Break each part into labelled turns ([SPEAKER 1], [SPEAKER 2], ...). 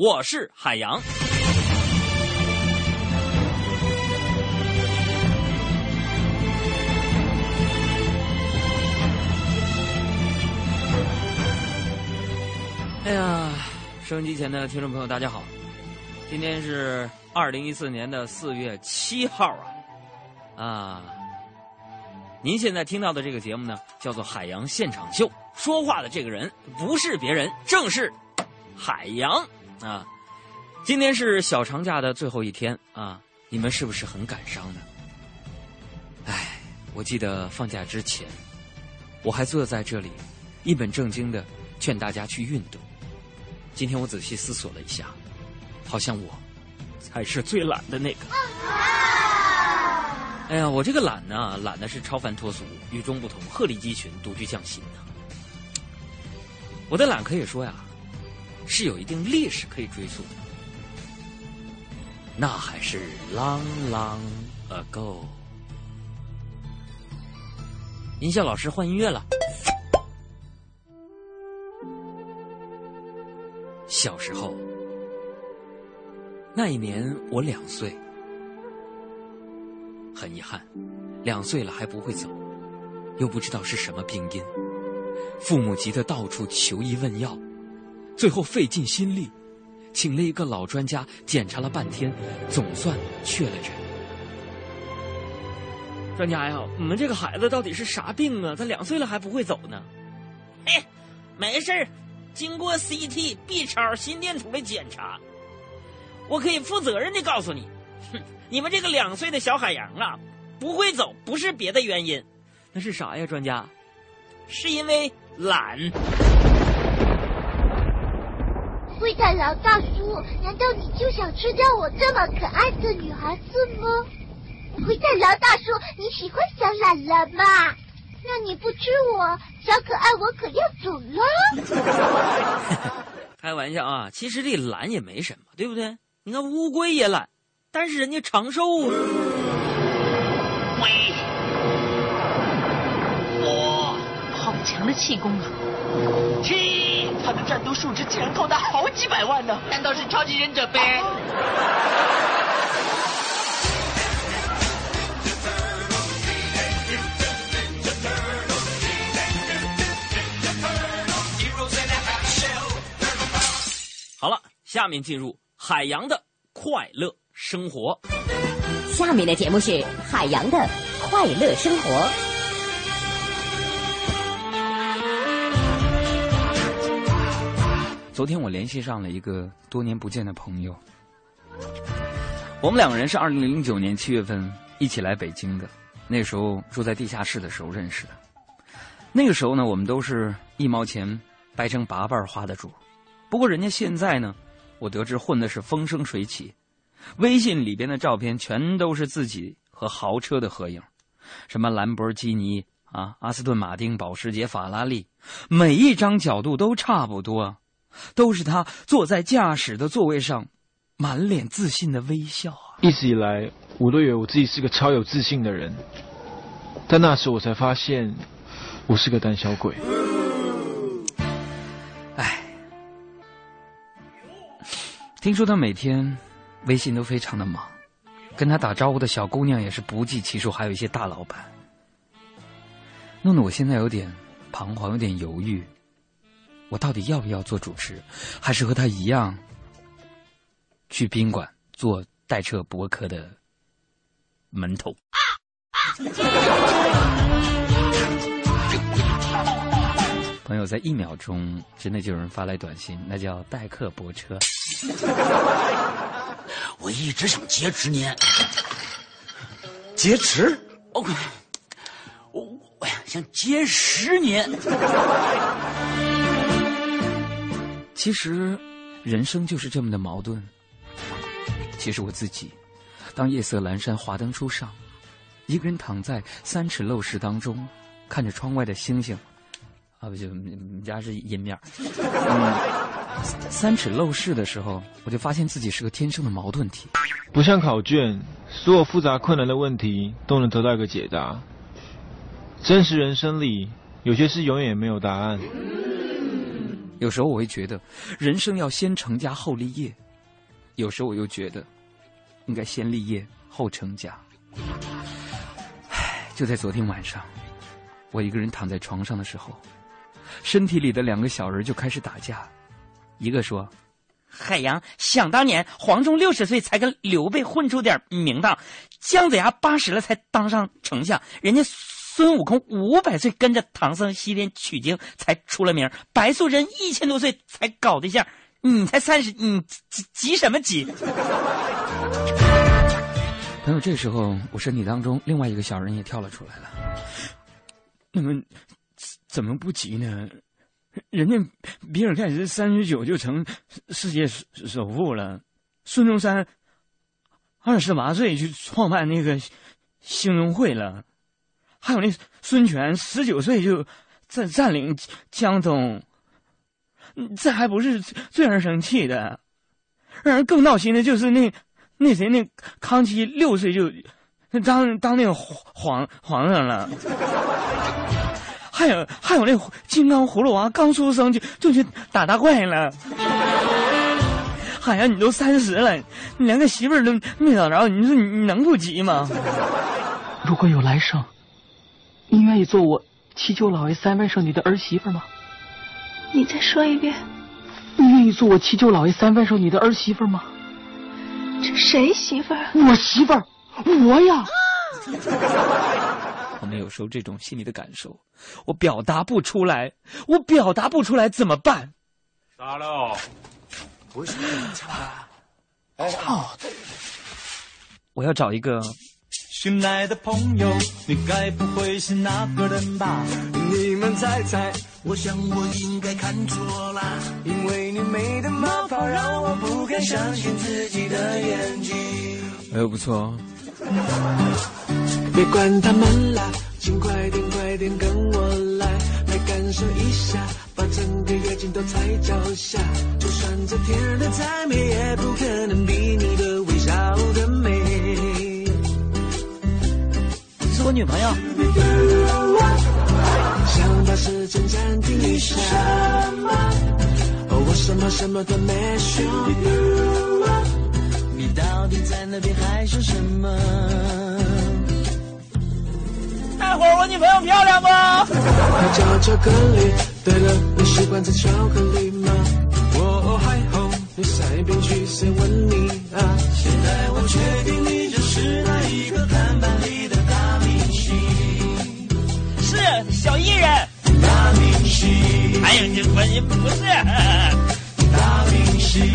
[SPEAKER 1] 我是海洋。哎呀，收音机前的听众朋友，大家好！今天是二零一四年的四月七号啊，啊，您现在听到的这个节目呢，叫做《海洋现场秀》，说话的这个人不是别人，正是海洋啊。今天是小长假的最后一天啊，你们是不是很感伤呢？哎，我记得放假之前，我还坐在这里，一本正经的劝大家去运动。今天我仔细思索了一下，好像我才是最懒的那个。哎呀，我这个懒呢，懒的是超凡脱俗、与众不同、鹤立鸡群、独具匠心呢。我的懒可以说呀，是有一定历史可以追溯的，那还是 long long ago。音效老师换音乐了。小时候，那一年我两岁，很遗憾，两岁了还不会走，又不知道是什么病因，父母急得到处求医问药，最后费尽心力，请了一个老专家检查了半天，总算确了诊。专家呀，我们这个孩子到底是啥病啊？他两岁了还不会走呢？
[SPEAKER 2] 嘿，没事儿。经过 CT、B 超、心电图的检查，我可以负责任的告诉你，哼，你们这个两岁的小海洋啊，不会走，不是别的原因，
[SPEAKER 1] 那是啥呀，专家？
[SPEAKER 2] 是因为懒。
[SPEAKER 3] 灰太狼大叔，难道你就想吃掉我这么可爱的女孩子吗？灰太狼大叔，你喜欢小懒懒吗？那你不吃我，小可爱，我可要走了。
[SPEAKER 1] 开玩笑啊，其实这懒也没什么，对不对？你看乌龟也懒，但是人家长寿。
[SPEAKER 4] 龟，我
[SPEAKER 5] 好强的气功啊！
[SPEAKER 4] 气，他的战斗数值竟然高达好几百万呢！难道是超级忍者呗？
[SPEAKER 1] 好了，下面进入海洋的快乐生活。
[SPEAKER 6] 下面的节目是海洋的快乐生活。
[SPEAKER 1] 昨天我联系上了一个多年不见的朋友，我们两个人是二零零九年七月份一起来北京的，那时候住在地下室的时候认识的。那个时候呢，我们都是一毛钱掰成八瓣花的主。不过人家现在呢，我得知混的是风生水起，微信里边的照片全都是自己和豪车的合影，什么兰博基尼啊、阿斯顿马丁、保时捷、法拉利，每一张角度都差不多，都是他坐在驾驶的座位上，满脸自信的微笑啊！
[SPEAKER 7] 一直以来，我都以为我自己是个超有自信的人，但那时我才发现，我是个胆小鬼。
[SPEAKER 1] 哎听说他每天微信都非常的忙，跟他打招呼的小姑娘也是不计其数，还有一些大老板，弄得我现在有点彷徨，有点犹豫，我到底要不要做主持，还是和他一样去宾馆做代测博客的门头？朋友在一秒钟之内就有人发来短信，那叫代客泊车。
[SPEAKER 8] 我一直想劫持您，劫持？OK，我我，想劫持您。
[SPEAKER 1] 其实，人生就是这么的矛盾。其实我自己，当夜色阑珊，华灯初上，一个人躺在三尺陋室当中，看着窗外的星星。啊，不就你们家是阴面嗯，三尺陋室的时候，我就发现自己是个天生的矛盾体。
[SPEAKER 7] 不像考卷，所有复杂困难的问题都能得到一个解答。真实人生里，有些事永远也没有答案。
[SPEAKER 1] 有时候我会觉得，人生要先成家后立业；有时候我又觉得，应该先立业后成家。唉，就在昨天晚上，我一个人躺在床上的时候，身体里的两个小人就开始打架。一个说：“
[SPEAKER 2] 海洋，想当年黄忠六十岁才跟刘备混出点名堂，姜子牙八十了才当上丞相，人家。”孙悟空五百岁跟着唐僧西天取经才出了名，白素贞一千多岁才搞对象，你才三十，你急急什么急？
[SPEAKER 1] 朋友，这时候我身体当中另外一个小人也跳了出来了。那么怎么不急呢？人家比尔盖茨三十九就成世界首富了，孙中山二十八岁就创办那个兴隆会了。还有那孙权十九岁就占占领江东，这还不是最让人生气的，让人更闹心的就是那那谁那康熙六岁就当当那个皇皇上了，还有还有那金刚葫芦娃刚出生就就去打大怪了，海洋你都三十了，你连个媳妇儿都没找着，你说你能不急吗？
[SPEAKER 9] 如果有来生。你愿意做我七舅老爷三外甥女的儿媳妇吗？
[SPEAKER 10] 你再说一遍。
[SPEAKER 9] 你愿意做我七舅老爷三外甥女的儿媳妇吗？
[SPEAKER 10] 这谁媳妇儿？
[SPEAKER 9] 我媳妇儿，我呀。
[SPEAKER 1] 我们有时候这种心里的感受，我表达不出来，我表达不出来怎么办？
[SPEAKER 11] 咋了？
[SPEAKER 1] 为什么唱啊？哦，我要找一个。
[SPEAKER 12] 新来的朋友，你该不会是那个人吧？你们猜猜，我想我应该看错啦，因为你美的冒泡让我不敢相信自己的眼睛。
[SPEAKER 1] 哎呦，不错哦。
[SPEAKER 12] 别管他们啦，请快点快点跟我来，来感受一下，把整个夜景都踩脚下。就算这天的再美，也不可能比
[SPEAKER 2] 我女朋友。
[SPEAKER 12] 想把时间暂停一下，我什么什么都没说。你到底在那边害羞什么？
[SPEAKER 2] 大伙儿，我女朋友漂亮不？
[SPEAKER 12] 她叫巧克力，对了，你喜欢吃巧克力吗？我还好，你塞边去谁问你啊？现在我确定你就是那一个看板里的。
[SPEAKER 2] 小艺人，
[SPEAKER 12] 大明星。
[SPEAKER 2] 哎呀，这不是不是
[SPEAKER 12] 大明星。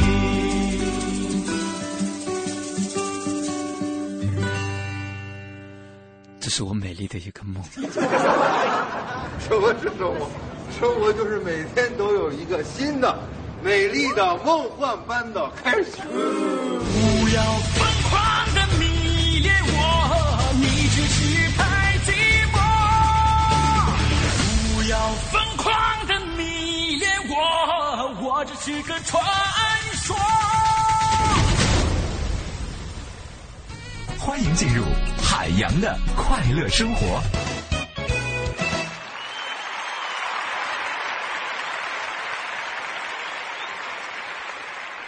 [SPEAKER 1] 这是我美丽的一个梦。
[SPEAKER 13] 什么是生活？生活就是每天都有一个新的、美丽的、梦幻般的开始。
[SPEAKER 12] 不要是个传说。
[SPEAKER 14] 欢迎进入海洋的快乐生活。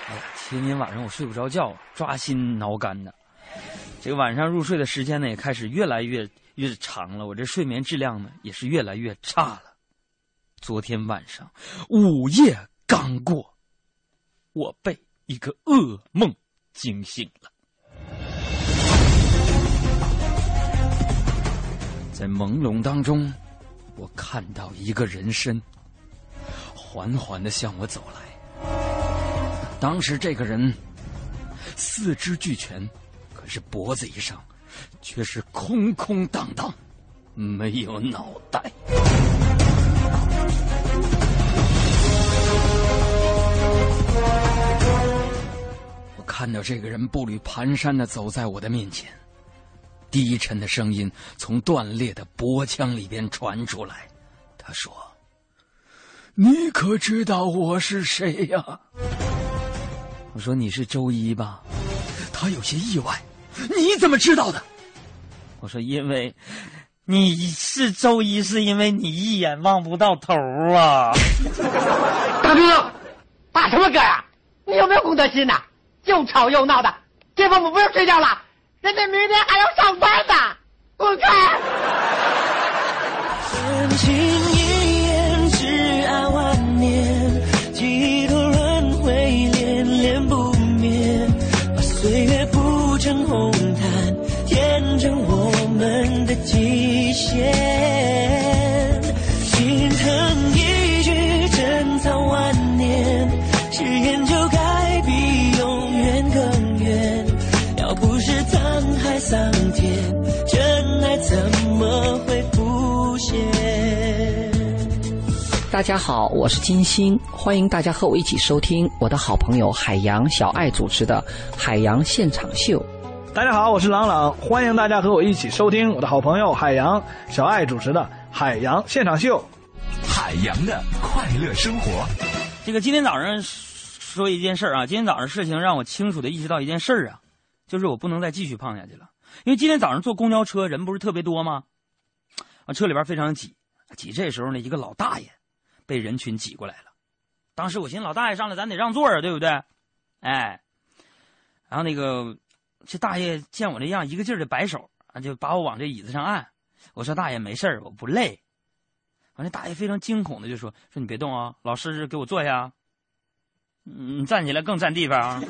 [SPEAKER 1] 哎呀，前天晚上我睡不着觉，抓心挠肝的。这个晚上入睡的时间呢，也开始越来越越长了。我这睡眠质量呢，也是越来越差了。昨天晚上午夜刚过，我被一个噩梦惊醒了。在朦胧当中，我看到一个人身缓缓的向我走来。当时这个人四肢俱全，可是脖子以上却是空空荡荡，没有脑袋。看到这个人步履蹒跚的走在我的面前，低沉的声音从断裂的脖腔里边传出来。他说：“你可知道我是谁呀？”我说：“你是周一吧？”他有些意外：“你怎么知道的？”
[SPEAKER 2] 我说：“因为。”你是周一，是因为你一眼望不到头啊！
[SPEAKER 11] 大哥，打什么嗝呀？你有没有公德心呐？又吵又闹的，这会我不用睡觉了，人家明天还要上班呢，滚开！
[SPEAKER 9] 大家好，我是金星，欢迎大家和我一起收听我的好朋友海洋小爱主持的《海洋现场秀》。
[SPEAKER 15] 大家好，我是朗朗，欢迎大家和我一起收听我的好朋友海洋小爱主持的《海洋现场秀》。
[SPEAKER 14] 海洋的快乐生活。
[SPEAKER 1] 这个今天早上说一件事儿啊，今天早上事情让我清楚的意识到一件事儿啊，就是我不能再继续胖下去了。因为今天早上坐公交车人不是特别多吗？啊，车里边非常挤，挤这时候呢，一个老大爷被人群挤过来了。当时我寻思，老大爷上来咱得让座啊，对不对？哎，然后那个这大爷见我这样，一个劲儿的摆手，就把我往这椅子上按。我说大爷没事儿，我不累。完，这大爷非常惊恐的就说：“说你别动啊，老师给我坐下。嗯，站起来更占地方啊。”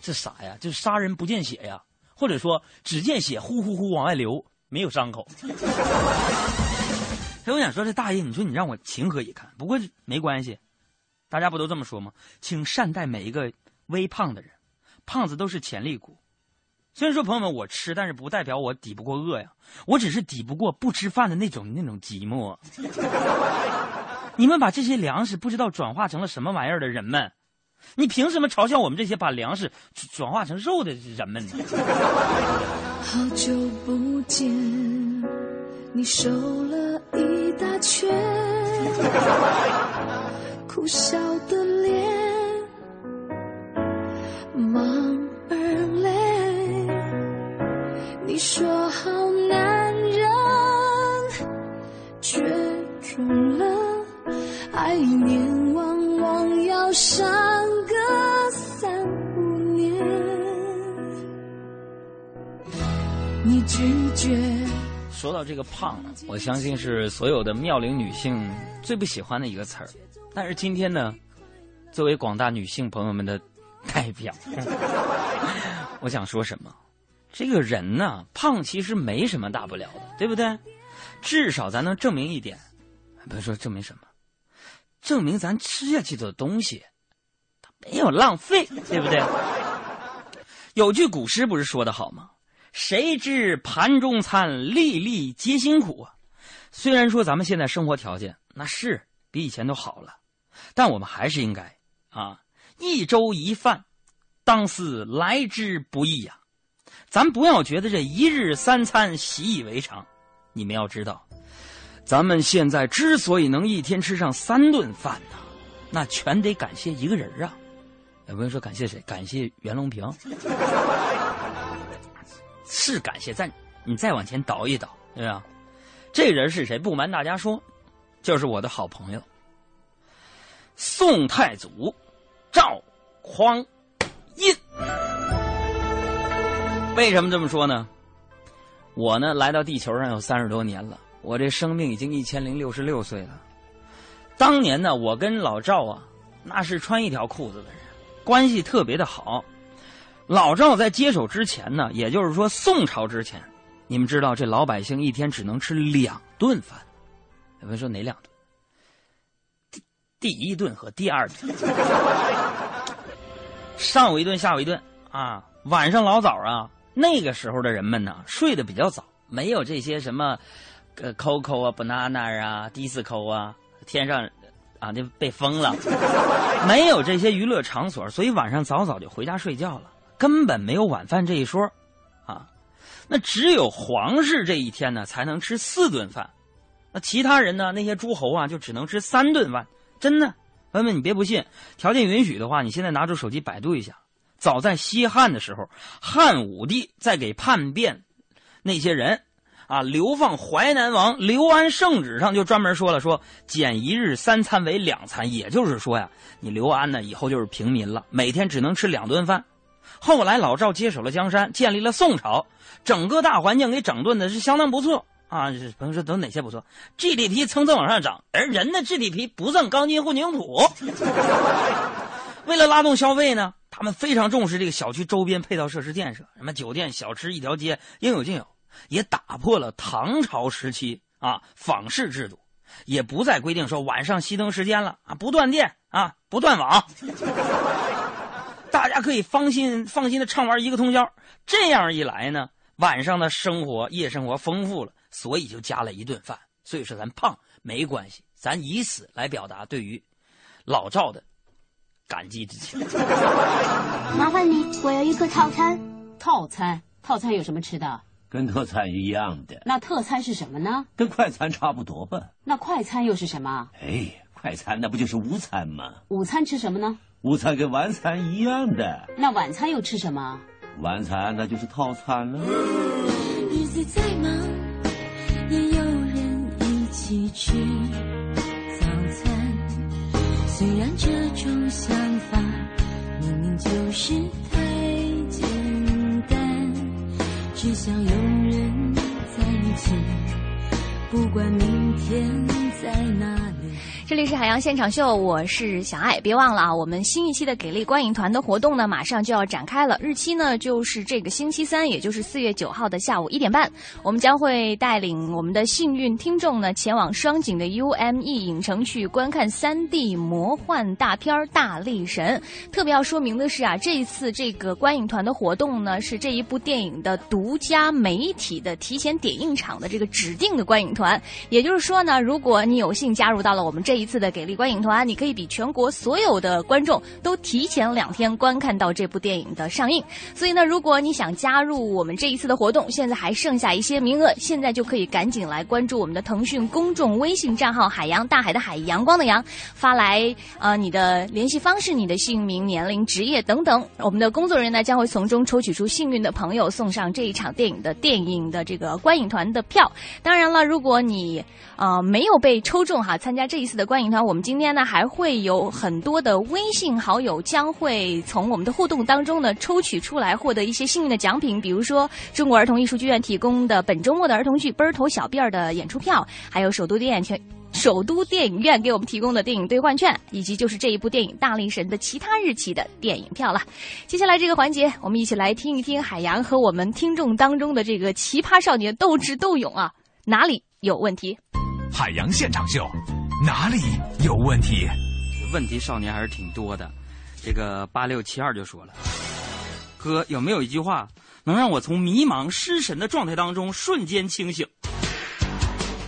[SPEAKER 1] 这啥呀？这杀人不见血呀，或者说只见血呼呼呼往外流，没有伤口。所以我想说，这大爷，你说你让我情何以堪？不过没关系，大家不都这么说吗？请善待每一个微胖的人，胖子都是潜力股。虽然说朋友们我吃，但是不代表我抵不过饿呀，我只是抵不过不吃饭的那种那种寂寞。你们把这些粮食不知道转化成了什么玩意儿的人们。你凭什么嘲笑我们这些把粮食转化成肉的人们呢？
[SPEAKER 12] 好久不见，你瘦了一大圈，苦笑的脸，忙而累。你说好男人，却中了，爱一年往往要伤个三五年。你拒绝。
[SPEAKER 1] 说到这个胖，我相信是所有的妙龄女性最不喜欢的一个词儿。但是今天呢，作为广大女性朋友们的代表，我想说什么？这个人呢，胖其实没什么大不了的，对不对？至少咱能证明一点，不是说证明什么，证明咱吃下去的东西，它没有浪费，对不对？有句古诗不是说的好吗？谁知盘中餐，粒粒皆辛苦啊！虽然说咱们现在生活条件那是比以前都好了，但我们还是应该啊，一粥一饭，当思来之不易呀。咱不要觉得这一日三餐习以为常，你们要知道，咱们现在之所以能一天吃上三顿饭呢，那全得感谢一个人啊！也不用说感谢谁？感谢袁隆平。是感谢，但你再往前倒一倒，对吧？这人是谁？不瞒大家说，就是我的好朋友，宋太祖赵匡胤。为什么这么说呢？我呢来到地球上有三十多年了，我这生命已经一千零六十六岁了。当年呢，我跟老赵啊，那是穿一条裤子的人，关系特别的好。老赵在接手之前呢，也就是说宋朝之前，你们知道这老百姓一天只能吃两顿饭。有人说哪两顿？第第一顿和第二顿，上午一顿，下午一顿啊。晚上老早啊，那个时候的人们呢，睡得比较早，没有这些什么，呃，Coco 啊，Banana 啊，Disco 啊，天上啊就被封了，没有这些娱乐场所，所以晚上早早就回家睡觉了。根本没有晚饭这一说，啊，那只有皇室这一天呢才能吃四顿饭，那其他人呢，那些诸侯啊就只能吃三顿饭。真的，朋友们，你别不信，条件允许的话，你现在拿出手机百度一下，早在西汉的时候，汉武帝在给叛变那些人啊，流放淮南王刘安圣旨上就专门说了，说减一日三餐为两餐，也就是说呀，你刘安呢以后就是平民了，每天只能吃两顿饭。后来老赵接手了江山，建立了宋朝，整个大环境给整顿的是相当不错啊。朋友说都哪些不错？GDP 蹭蹭往上涨，而人的 GDP 不挣钢筋混凝土。为了拉动消费呢，他们非常重视这个小区周边配套设施建设，什么酒店、小吃一条街应有尽有，也打破了唐朝时期啊坊市制度，也不再规定说晚上熄灯时间了啊，不断电啊，不断网。大家可以放心放心的畅玩一个通宵。这样一来呢，晚上的生活夜生活丰富了，所以就加了一顿饭。所以说咱胖没关系，咱以此来表达对于老赵的感激之情。
[SPEAKER 3] 麻烦你，我要一个套餐。
[SPEAKER 6] 套餐？套餐有什么吃的？
[SPEAKER 16] 跟特餐一样的。
[SPEAKER 6] 那特餐是什么呢？
[SPEAKER 16] 跟快餐差不多吧。
[SPEAKER 6] 那快餐又是什么？
[SPEAKER 16] 哎，快餐那不就是午餐吗？
[SPEAKER 6] 午餐吃什么呢？
[SPEAKER 16] 午餐跟晚餐一样的，
[SPEAKER 6] 那晚餐又吃什么？
[SPEAKER 16] 晚餐那就是套餐了。
[SPEAKER 12] 日子再忙，也有人一起吃早餐。虽然这种想法明明就是太简单，只想有人在一起，不管明天在哪里。
[SPEAKER 17] 这里是海洋现场秀，我是小爱。别忘了啊，我们新一期的给力观影团的活动呢，马上就要展开了。日期呢，就是这个星期三，也就是四月九号的下午一点半。我们将会带领我们的幸运听众呢，前往双井的 UME 影城去观看三 D 魔幻大片《大力神》。特别要说明的是啊，这一次这个观影团的活动呢，是这一部电影的独家媒体的提前点映场的这个指定的观影团。也就是说呢，如果你有幸加入到了我们这一次的给力观影团，你可以比全国所有的观众都提前两天观看到这部电影的上映。所以呢，如果你想加入我们这一次的活动，现在还剩下一些名额，现在就可以赶紧来关注我们的腾讯公众微信账号“海洋大海的海阳光的阳”，发来呃你的联系方式、你的姓名、年龄、职业等等，我们的工作人员呢将会从中抽取出幸运的朋友，送上这一场电影的电影的这个观影团的票。当然了，如果你呃没有被抽中哈，参加这一次的观影团，我们今天呢还会有很多的微信好友将会从我们的互动当中呢抽取出来，获得一些幸运的奖品，比如说中国儿童艺术剧院提供的本周末的儿童剧《奔儿头小辫儿》的演出票，还有首都电影圈。首都电影院给我们提供的电影兑换券，以及就是这一部电影《大力神》的其他日期的电影票了。接下来这个环节，我们一起来听一听海洋和我们听众当中的这个奇葩少年斗智斗勇啊，哪里有问题？
[SPEAKER 14] 海洋现场秀，哪里有问题？
[SPEAKER 1] 问题少年还是挺多的。这个八六七二就说了：“哥，有没有一句话能让我从迷茫失神的状态当中瞬间清醒？”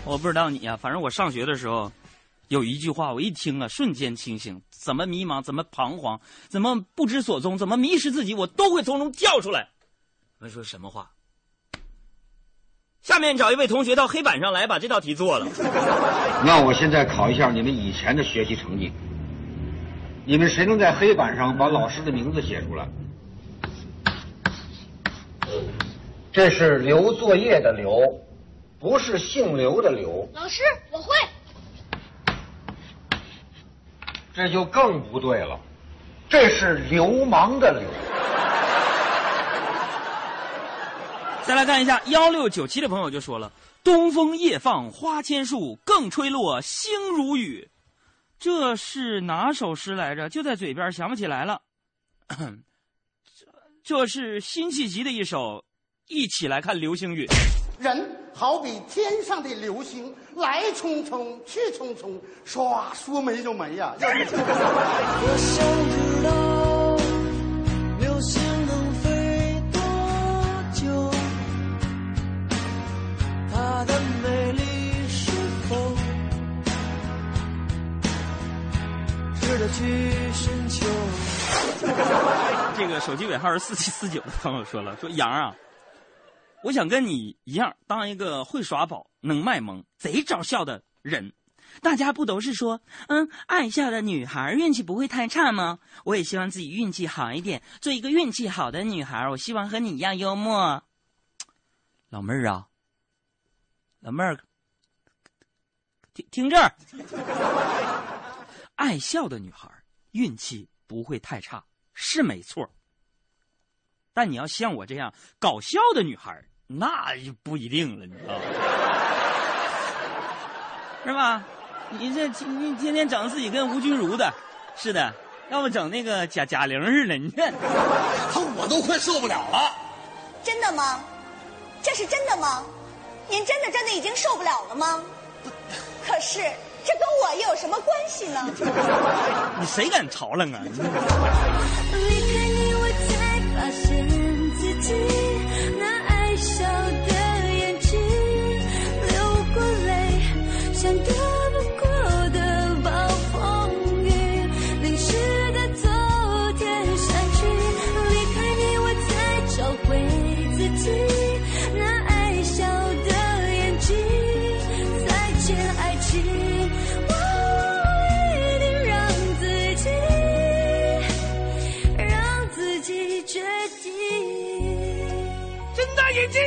[SPEAKER 1] 我不知道你啊、反正我上学的时候，有一句话我一听啊，瞬间清醒。怎么迷茫，怎么彷徨，怎么不知所踪，怎么迷失自己，我都会从中跳出来。我说什么话？下面找一位同学到黑板上来把这道题做了。
[SPEAKER 18] 那我现在考一下你们以前的学习成绩。你们谁能在黑板上把老师的名字写出来？这是留作业的留，不是姓刘的刘，
[SPEAKER 3] 老师，我会。
[SPEAKER 18] 这就更不对了。这是流氓的流。
[SPEAKER 1] 再来看一下幺六九七的朋友就说了：“东风夜放花千树，更吹落星如雨。”这是哪首诗来着？就在嘴边，想不起来了。这 这是辛弃疾的一首，一起来看流星雨。
[SPEAKER 19] 人好比天上的流星，来匆匆，去匆匆，唰，说没就没呀、
[SPEAKER 12] 我想知道
[SPEAKER 1] 手机尾号是四七 四九的朋友说了，说杨啊，我想跟你一样，当一个会耍宝、能卖萌、贼招笑的人。大家不都是说，嗯，爱笑的女孩运气不会太差吗？我也希望自己运气好一点，做一个运气好的女孩。我希望和你一样幽默。老妹儿啊，老妹儿，听听这儿，爱笑的女孩运气不会太差，是没错。但你要像我这样搞笑的女孩，那就不一定了，你知道吗？是吧？你这你天天整自己跟吴君如的似的，要不整那个贾贾玲似的，你这
[SPEAKER 8] 我都快受不了了。
[SPEAKER 20] 真的吗？这是真的吗？您真的真的已经受不了了吗？可是这跟我又有什么关系呢？
[SPEAKER 1] 你谁敢嘲冷啊？
[SPEAKER 11] 眼睛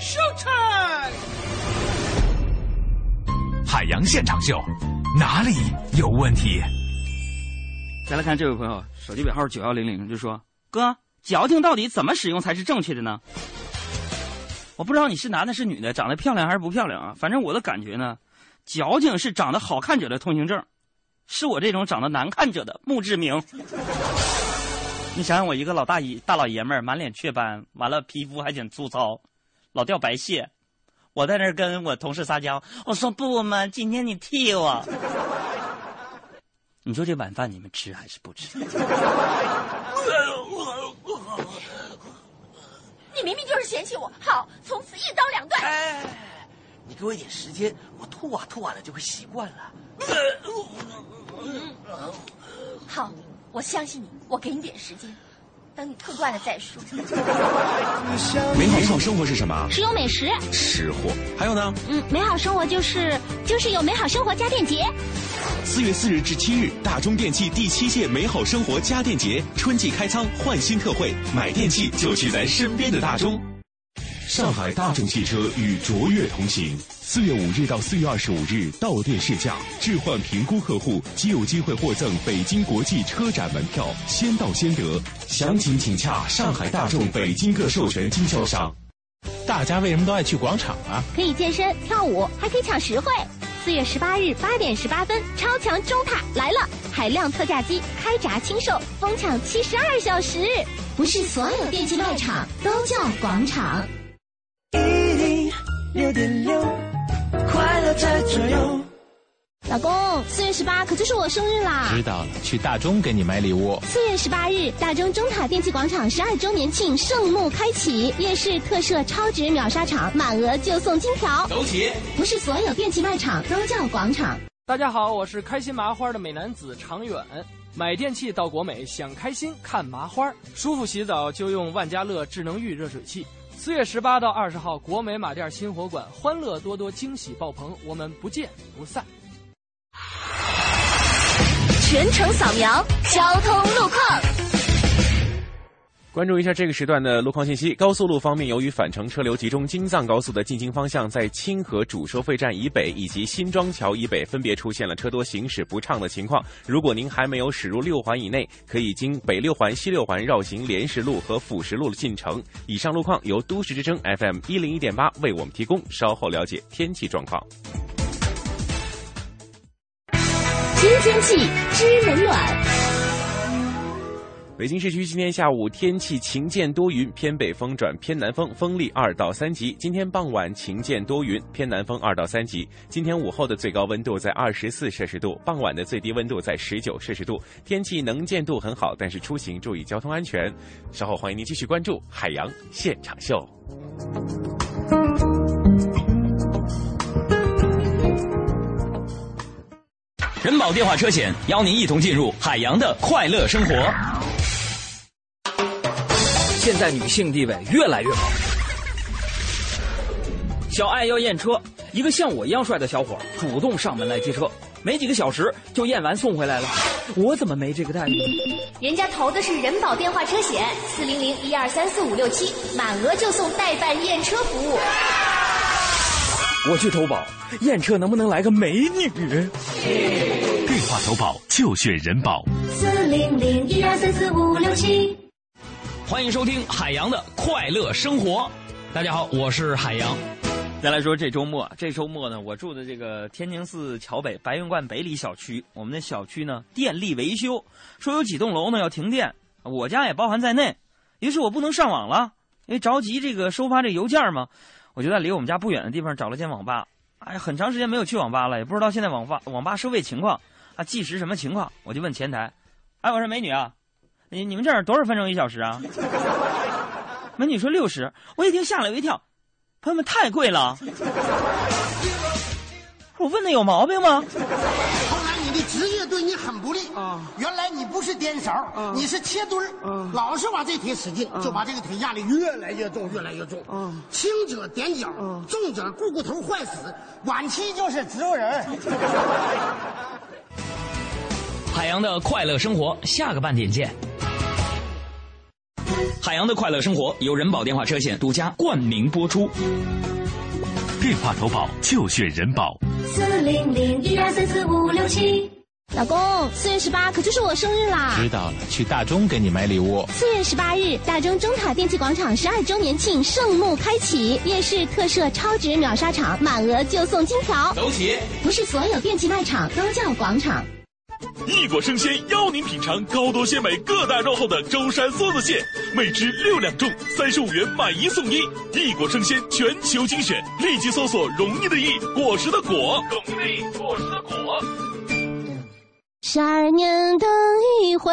[SPEAKER 8] ，show time！
[SPEAKER 21] 海洋现场秀，哪里有问题？
[SPEAKER 1] 再来看这位朋友，手机尾号九幺零零，就说：“哥，矫情到底怎么使用才是正确的呢？”我不知道你是男的是女的，长得漂亮还是不漂亮啊？反正我的感觉呢，矫情是长得好看者的通行证，是我这种长得难看者的墓志铭。你想想，我一个老大爷大老爷们儿，满脸雀斑，完了皮肤还挺粗糙，老掉白屑，我在那儿跟我同事撒娇，我说不嘛，今天你替我。你说这晚饭你们吃还是不吃？
[SPEAKER 20] 你明明就是嫌弃我，好，从此一刀两断。
[SPEAKER 8] 哎，你给我一点时间，我吐啊吐啊的就会习惯了。
[SPEAKER 20] 好，我相信你，我给你点时间，等你吐惯了再说。
[SPEAKER 21] 美好生活是什么？
[SPEAKER 22] 是有美食。
[SPEAKER 21] 吃货。还有呢？
[SPEAKER 22] 嗯，美好生活就是就是有美好生活家电节。
[SPEAKER 23] 四月四日至七日，大中电器第七届美好生活家电节春季开仓换新特惠，买电器就去咱身边的大中。上海大众汽车与卓越同行，四月五日到四月二十五日到店试驾，置换评估客户即有机会获赠北京国际车展门票，先到先得。详情请洽上海大众北京各授权经销商。
[SPEAKER 24] 大家为什么都爱去广场啊？
[SPEAKER 22] 可以健身、跳舞，还可以抢实惠。四月十八日八点十八分，超强中塔来了！海量特价机开闸清售，疯抢七十二小时。不是所有电器卖场都叫广场。
[SPEAKER 11] 六点六，快乐在左右。
[SPEAKER 22] 老公，四月十八可就是我生日啦！
[SPEAKER 24] 知道了，去大中给你买礼物。
[SPEAKER 22] 四月十八日，大中中塔电器广场十二周年庆盛幕开启，夜市特设超值秒杀场，满额就送金条。
[SPEAKER 24] 走起！
[SPEAKER 22] 不是所有电器卖场都叫广场。
[SPEAKER 25] 大家好，我是开心麻花的美男子常远。买电器到国美，想开心看麻花，舒服洗澡就用万家乐智能浴热水器。四月十八到二十号，国美马店新火馆，欢乐多多，惊喜爆棚，我们不见不散。
[SPEAKER 17] 全程扫描交通路况。
[SPEAKER 26] 关注一下这个时段的路况信息。高速路方面，由于返程车流集中，京藏高速的进京方向在清河主收费站以北以及新庄桥以北分别出现了车多行驶不畅的情况。如果您还没有驶入六环以内，可以经北六环、西六环绕行莲石路和辅石路进城。以上路况由都市之声 FM 一零一点八为我们提供。稍后了解天气状况。
[SPEAKER 22] 知天气知冷暖。
[SPEAKER 26] 北京市区今天下午天气晴间多云，偏北风转偏南风，风力二到三级。今天傍晚晴间多云，偏南风二到三级。今天午后的最高温度在二十四摄氏度，傍晚的最低温度在十九摄氏度。天气能见度很好，但是出行注意交通安全。稍后欢迎您继续关注海洋现场秀。
[SPEAKER 21] 人保电话车险邀您一同进入海洋的快乐生活。
[SPEAKER 1] 现在女性地位越来越高。小爱要验车，一个像我一样帅的小伙主动上门来接车，没几个小时就验完送回来了。我怎么没这个待遇？
[SPEAKER 22] 人家投的是人保电话车险，四零零一二三四五六七，满额就送代办验车服务。
[SPEAKER 14] 我去投保，验车能不能来个美女？
[SPEAKER 21] 电话投保就选人保。
[SPEAKER 27] 四零零一二三四五六七。
[SPEAKER 14] 欢迎收听海洋的快乐生活。大家好，我是海洋。
[SPEAKER 1] 再来说这周末，这周末呢，我住的这个天宁寺桥北白云观北里小区，我们的小区呢电力维修，说有几栋楼呢要停电，我家也包含在内。于是我不能上网了，因为着急这个收发这邮件嘛，我就在离我们家不远的地方找了间网吧。哎，很长时间没有去网吧了，也不知道现在网吧网吧收费情况啊，计时什么情况，我就问前台，哎，我说美女啊，你你们这儿多少分钟一小时啊？美女说六十，我一听吓了我一跳，朋友们太贵了。我问的有毛病吗？
[SPEAKER 19] 后来你的职业对你很不利啊！原来你不是颠勺，你是切墩儿，老是往这腿使劲，就把这个腿压得越来越重，越来越重。轻者踮脚，重者股骨头坏死，晚期就是植物人。
[SPEAKER 14] 海洋的快乐生活，下个半点见。海洋的快乐生活由人保电话车险独家冠名播出。
[SPEAKER 21] 电话投保就选人保。
[SPEAKER 27] 四零零一二三四五六七。
[SPEAKER 22] 老公，四月十八可就是我生日啦！
[SPEAKER 28] 知道了，去大中给你买礼物。
[SPEAKER 22] 四月十八日，大中中塔电器广场十二周年庆盛幕开启，夜市特设超值秒杀场，满额就送金条。
[SPEAKER 14] 走起！
[SPEAKER 22] 不是所有电器卖场都叫广场。
[SPEAKER 29] 一果生鲜邀您品尝高多鲜美个大肉厚的舟山梭子蟹，每只六两重，三十五元买一送一。一果生鲜全球精选，立即搜索“容易的易，果实的果”，容易的易，果实的果。
[SPEAKER 22] 十二年等一回，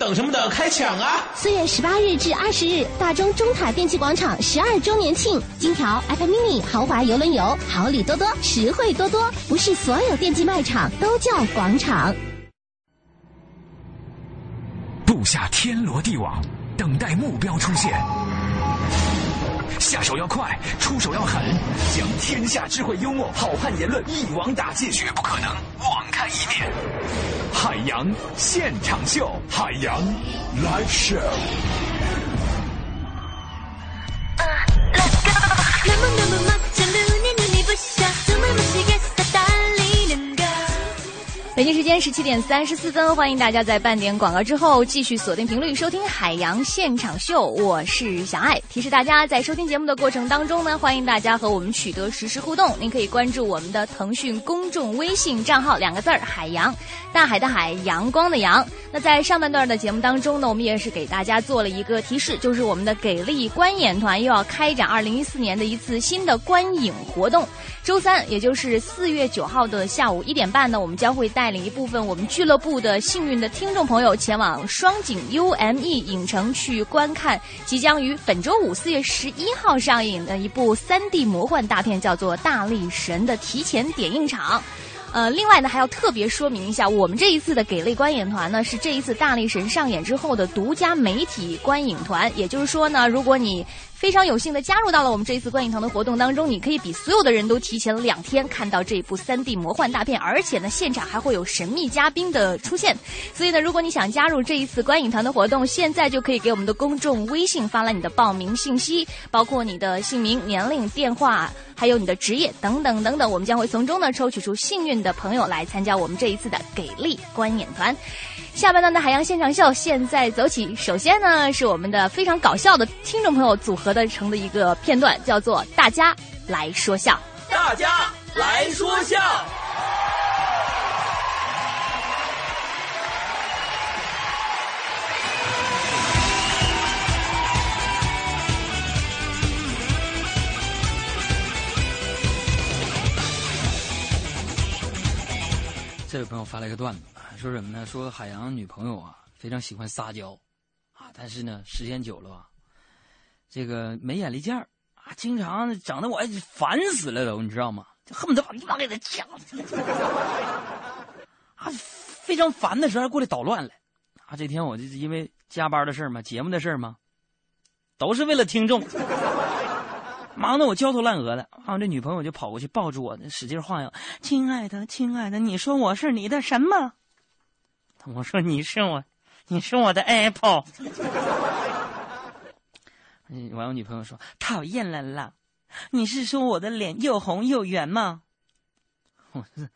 [SPEAKER 14] 等什么等？开抢啊！
[SPEAKER 22] 四月十八日至二十日，大中中塔电器广场十二周年庆，金条、iPad mini、豪华游轮游，好礼多多，实惠多多。不是所有电器卖场都叫广场。
[SPEAKER 21] 下天罗地网，等待目标出现。下手要快，出手要狠，将天下智慧、幽默、好汉言论一网打尽，绝不可能网开一面。海洋现场秀，海洋 live show。
[SPEAKER 17] 北京时间十七点三十四分，欢迎大家在半点广告之后继续锁定频率收听《海洋现场秀》，我是小爱。提示大家，在收听节目的过程当中呢，欢迎大家和我们取得实时互动。您可以关注我们的腾讯公众微信账号，两个字儿“海洋”，大海的海，阳光的阳。那在上半段的节目当中呢，我们也是给大家做了一个提示，就是我们的给力观演团又要开展二零一四年的一次新的观影活动。周三，也就是四月九号的下午一点半呢，我们将会带领一部分我们俱乐部的幸运的听众朋友前往双井 UME 影城去观看即将于本周五四月十一号上映的一部三 D 魔幻大片，叫做《大力神》的提前点映场。呃，另外呢，还要特别说明一下，我们这一次的给力观影团呢，是这一次《大力神》上演之后的独家媒体观影团。也就是说呢，如果你非常有幸的加入到了我们这一次观影团的活动当中，你可以比所有的人都提前两天看到这一部三 D 魔幻大片，而且呢，现场还会有神秘嘉宾的出现。所以呢，如果你想加入这一次观影团的活动，现在就可以给我们的公众微信发来你的报名信息，包括你的姓名、年龄、电话，还有你的职业等等等等，我们将会从中呢抽取出幸运的朋友来参加我们这一次的给力观影团。下半段的海洋现场秀现在走起。首先呢，是我们的非常搞笑的听众朋友组合的成的一个片段，叫做“大家来说笑”。
[SPEAKER 14] 大家来说笑。
[SPEAKER 1] 这位朋友发了一个段子，说什么呢？说海洋女朋友啊非常喜欢撒娇，啊，但是呢时间久了吧，这个没眼力见儿啊，经常整的我烦死了都，你知道吗？就恨不得把你妈给他抢，啊，非常烦的时候还过来捣乱了，啊，这天我就是因为加班的事儿嘛，节目的事儿嘛，都是为了听众。忙得我焦头烂额的，啊！这女朋友就跑过去抱住我，使劲晃悠：“亲爱的，亲爱的，你说我是你的什么？”我说：“你是我，你是我的 Apple。”完，我女朋友说：“讨厌了啦，你是说我的脸又红又圆吗？我是，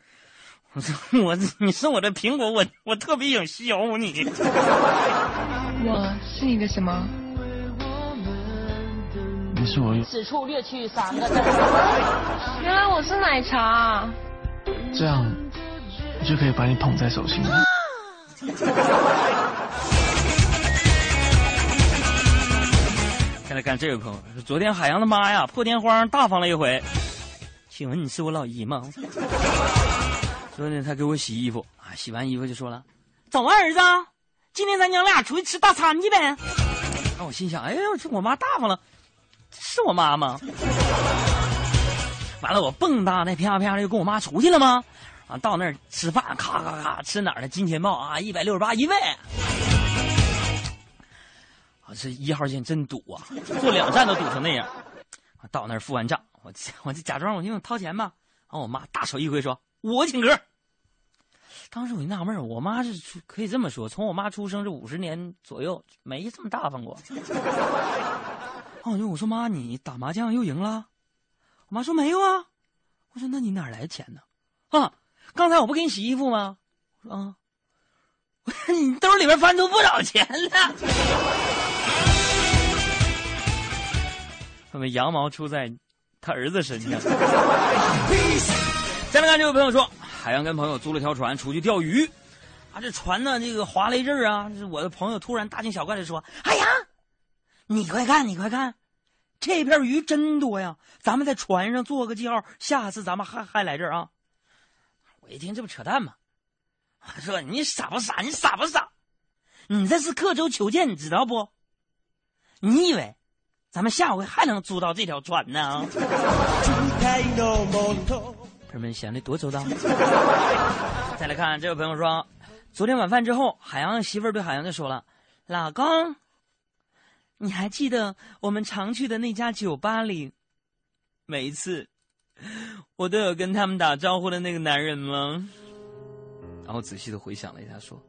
[SPEAKER 1] 我是我，你是我的苹果，我我特别想削你。
[SPEAKER 30] 我是一个什么？
[SPEAKER 31] 你是我。
[SPEAKER 32] 此处略去三个字。
[SPEAKER 30] 原来我是奶茶。
[SPEAKER 31] 这样，我就可以把你捧在手心里。
[SPEAKER 1] 再来看这位朋友，昨天海洋的妈呀破天荒大方了一回。请问你是我老姨吗？昨天他给我洗衣服啊，洗完衣服就说了：“走啊，儿子，今天咱娘俩出去吃大餐去呗。”那我心想：“哎呀，这我妈大方了，是我妈吗？”完了，我蹦跶的啪啪的就跟我妈出去了吗？啊，到那儿吃饭，咔咔咔吃哪儿的金钱豹啊，一百六十八一位。啊，这一号线真堵啊，坐两站都堵成那样。到那儿付完账，我我就假装我就掏钱吧。然后我妈大手一挥说：“我请客。”当时我就纳闷我妈是可以这么说，从我妈出生这五十年左右没这么大方过。啊，我就我说妈，你打麻将又赢了？我妈说没有啊。我说那你哪来的钱呢？啊，刚才我不给你洗衣服吗？我说啊，你兜里边翻出不少钱呢。他们羊毛出在他儿子身上。再来看这位朋友说，海洋跟朋友租了条船出去钓鱼，啊，这船呢这个划了一阵儿啊，这我的朋友突然大惊小怪的说：“海洋，你快看，你快看，这片鱼真多呀！咱们在船上做个记号，下次咱们还还来这儿啊！”我一听这不扯淡吗？我说你傻不傻？你傻不傻？你这是刻舟求剑，你知道不？你以为？咱们下回还能租到这条船呢？朋友们想的多周到。再来看这位朋友说，昨天晚饭之后，海洋媳妇儿对海洋就说了：“老公，你还记得我们常去的那家酒吧里，每一次 我都有跟他们打招呼的那个男人吗？”然后仔细的回想了一下，说：“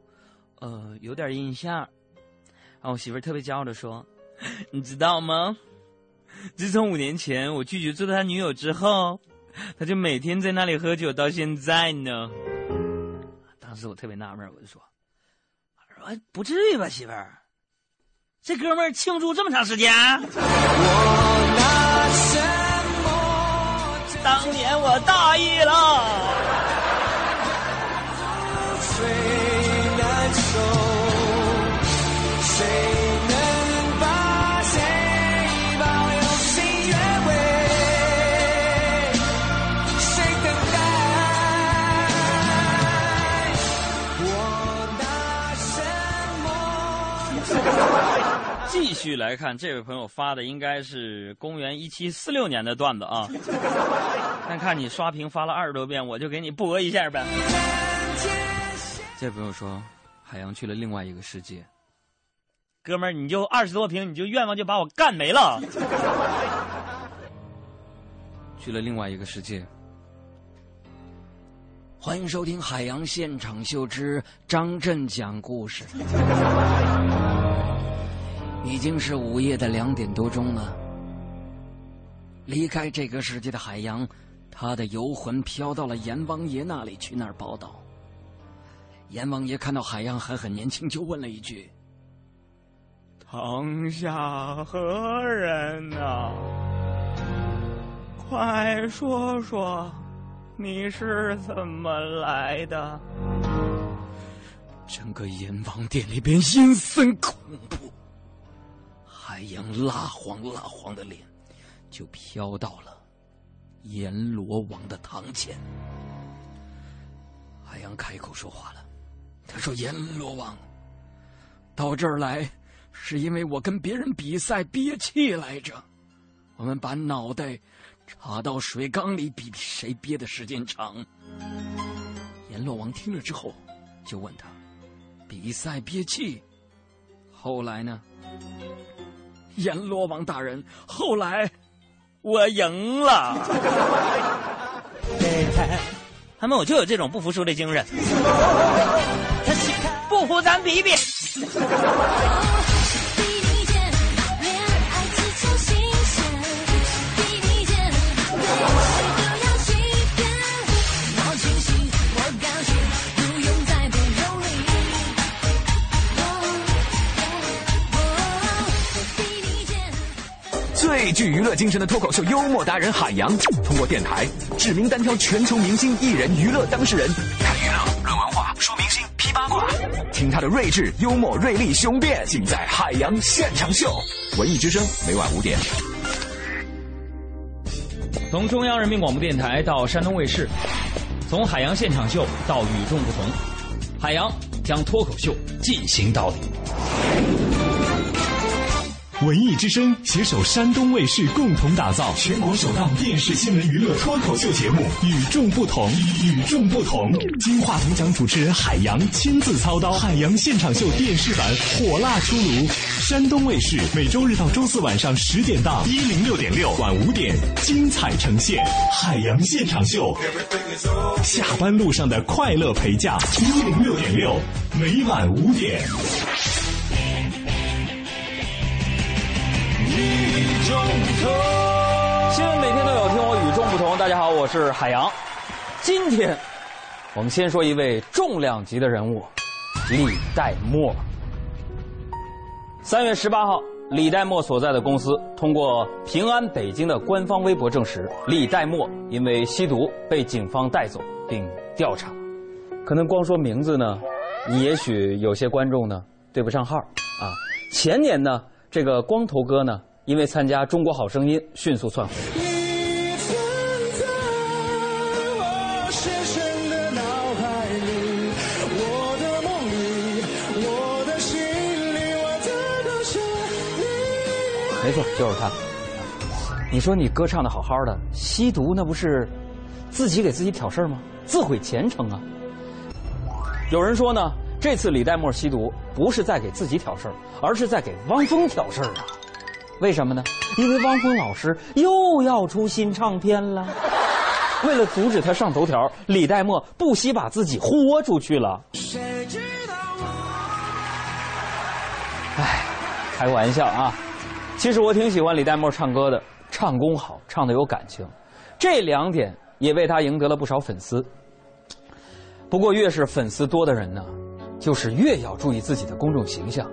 [SPEAKER 1] 呃，有点印象。”然后我媳妇儿特别骄傲的说。你知道吗？自从五年前我拒绝做他女友之后，他就每天在那里喝酒到现在呢。当时我特别纳闷，我就说：“说不至于吧，媳妇儿，这哥们儿庆祝这么长时间？”当年我大意了。续来看，这位朋友发的应该是公元一七四六年的段子啊。但看你刷屏发了二十多遍，我就给你播一下呗。这位朋友说，海洋去了另外一个世界。哥们儿，你就二十多屏，你就愿望就把我干没了。去了另外一个世界。欢迎收听《海洋现场秀之张震讲故事》。已经是午夜的两点多钟了。离开这个世界的海洋，他的游魂飘到了阎王爷那里去那儿报道。阎王爷看到海洋还很年轻，就问了一句：“堂下何人呐？快说说，你是怎么来的？”整个阎王殿里边阴森恐怖。海洋蜡黄蜡黄的脸，就飘到了阎罗王的堂前。海洋开口说话了，他说：“阎罗王，到这儿来，是因为我跟别人比赛憋气来着。我们把脑袋插到水缸里，比谁憋的时间长。”阎罗王听了之后，就问他：“比赛憋气，后来呢？”阎罗王大人，后来我赢了。他们我就有这种不服输的精神，不服咱比比。
[SPEAKER 21] 最具娱乐精神的脱口秀幽默达人海洋，通过电台指名单挑全球明星、艺人、娱乐当事人，谈娱乐、论文化、说明星、批八卦，听他的睿智、幽默、锐利、雄辩，尽在海洋现场秀。文艺之声每晚五点。
[SPEAKER 1] 从中央人民广播电台到山东卫视，从海洋现场秀到与众不同，海洋将脱口秀进行到底。
[SPEAKER 21] 文艺之声携手山东卫视共同打造全国首档电视新闻娱乐脱口秀节目《与众不同》，与众不同。金话筒奖主持人海洋亲自操刀，海洋现场秀电视版火辣出炉。山东卫视每周日到周四晚上十点档一零六点六晚五点精彩呈现海洋现场秀，下班路上的快乐陪驾一零六点六每晚五点。
[SPEAKER 1] 与众不同，新闻每天都有，听我与众不同。大家好，我是海洋。今天我们先说一位重量级的人物——李代沫。三月十八号，李代沫所在的公司通过平安北京的官方微博证实，李代沫因为吸毒被警方带走并调查。可能光说名字呢，你也许有些观众呢对不上号啊。前年呢，这个光头哥呢。因为参加《中国好声音》，迅速窜红。没错，就是他。你说你歌唱的好好的，吸毒那不是自己给自己挑事儿吗？自毁前程啊！有人说呢，这次李代沫吸毒不是在给自己挑事儿，而是在给汪峰挑事儿啊。为什么呢？因为汪峰老师又要出新唱片了。为了阻止他上头条，李代沫不惜把自己豁出去了。哎，开个玩笑啊！其实我挺喜欢李代沫唱歌的，唱功好，唱的有感情，这两点也为他赢得了不少粉丝。不过，越是粉丝多的人呢，就是越要注意自己的公众形象。